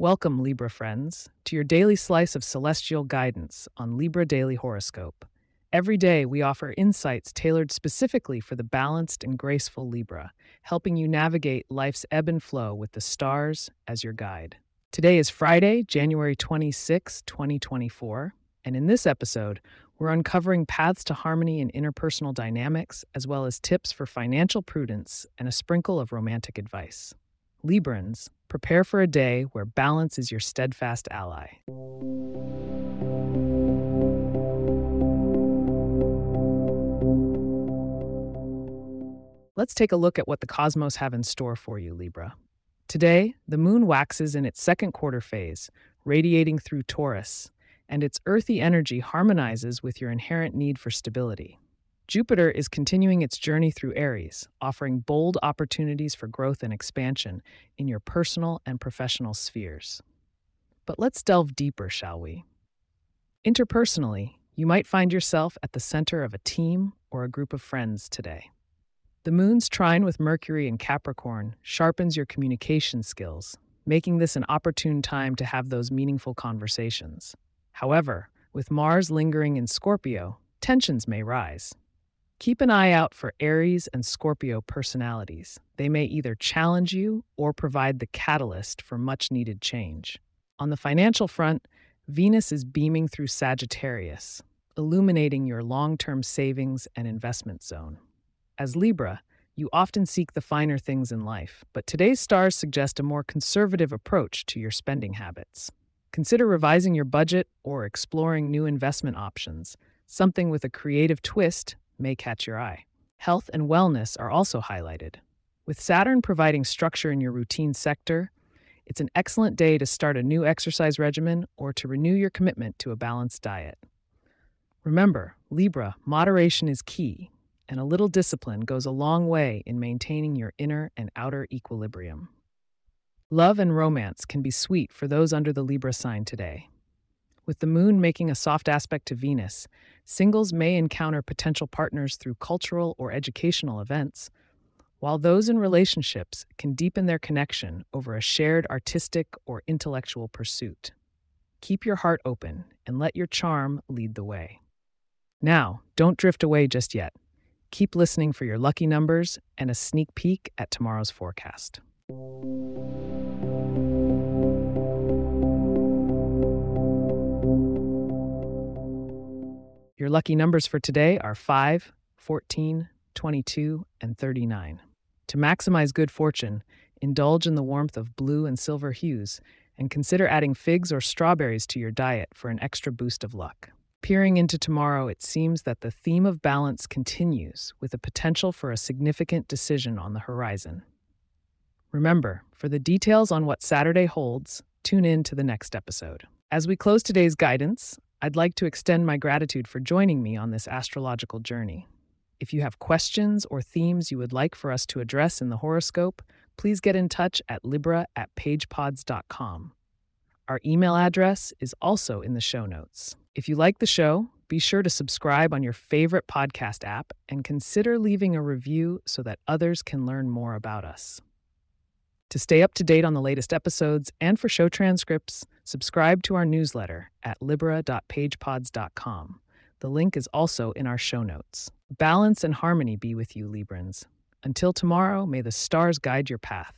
Welcome, Libra friends, to your daily slice of celestial guidance on Libra Daily Horoscope. Every day, we offer insights tailored specifically for the balanced and graceful Libra, helping you navigate life's ebb and flow with the stars as your guide. Today is Friday, January 26, 2024, and in this episode, we're uncovering paths to harmony in interpersonal dynamics, as well as tips for financial prudence and a sprinkle of romantic advice. Librans, prepare for a day where balance is your steadfast ally. Let's take a look at what the cosmos have in store for you, Libra. Today, the moon waxes in its second quarter phase, radiating through Taurus, and its earthy energy harmonizes with your inherent need for stability. Jupiter is continuing its journey through Aries, offering bold opportunities for growth and expansion in your personal and professional spheres. But let's delve deeper, shall we? Interpersonally, you might find yourself at the center of a team or a group of friends today. The moon's trine with Mercury in Capricorn sharpens your communication skills, making this an opportune time to have those meaningful conversations. However, with Mars lingering in Scorpio, tensions may rise, Keep an eye out for Aries and Scorpio personalities. They may either challenge you or provide the catalyst for much needed change. On the financial front, Venus is beaming through Sagittarius, illuminating your long term savings and investment zone. As Libra, you often seek the finer things in life, but today's stars suggest a more conservative approach to your spending habits. Consider revising your budget or exploring new investment options, something with a creative twist may catch your eye. Health and wellness are also highlighted. With Saturn providing structure in your routine sector, it's an excellent day to start a new exercise regimen or to renew your commitment to a balanced diet. Remember, Libra, moderation is key, and a little discipline goes a long way in maintaining your inner and outer equilibrium. Love and romance can be sweet for those under the Libra sign today. With the moon making a soft aspect to Venus, singles may encounter potential partners through cultural or educational events, while those in relationships can deepen their connection over a shared artistic or intellectual pursuit. Keep your heart open and let your charm lead the way. Now, don't drift away just yet. Keep listening for your lucky numbers and a sneak peek at tomorrow's forecast. Your lucky numbers for today are 5, 14, 22, and 39. To maximize good fortune, indulge in the warmth of blue and silver hues, and consider adding figs or strawberries to your diet for an extra boost of luck. Peering into tomorrow, it seems that the theme of balance continues, with a potential for a significant decision on the horizon. Remember, for the details on what Saturday holds, tune in to the next episode. As we close today's guidance, I'd like to extend my gratitude for joining me on this astrological journey. If you have questions or themes you would like for us to address in the horoscope, please get in touch at libra at pagepods.com. Our email address is also in the show notes. If you like the show, be sure to subscribe on your favorite podcast app and consider leaving a review so that others can learn more about us. To stay up to date on the latest episodes and for show transcripts, subscribe to our newsletter at libra.pagepods.com. The link is also in our show notes. Balance and harmony be with you, Librans. Until tomorrow, may the stars guide your path.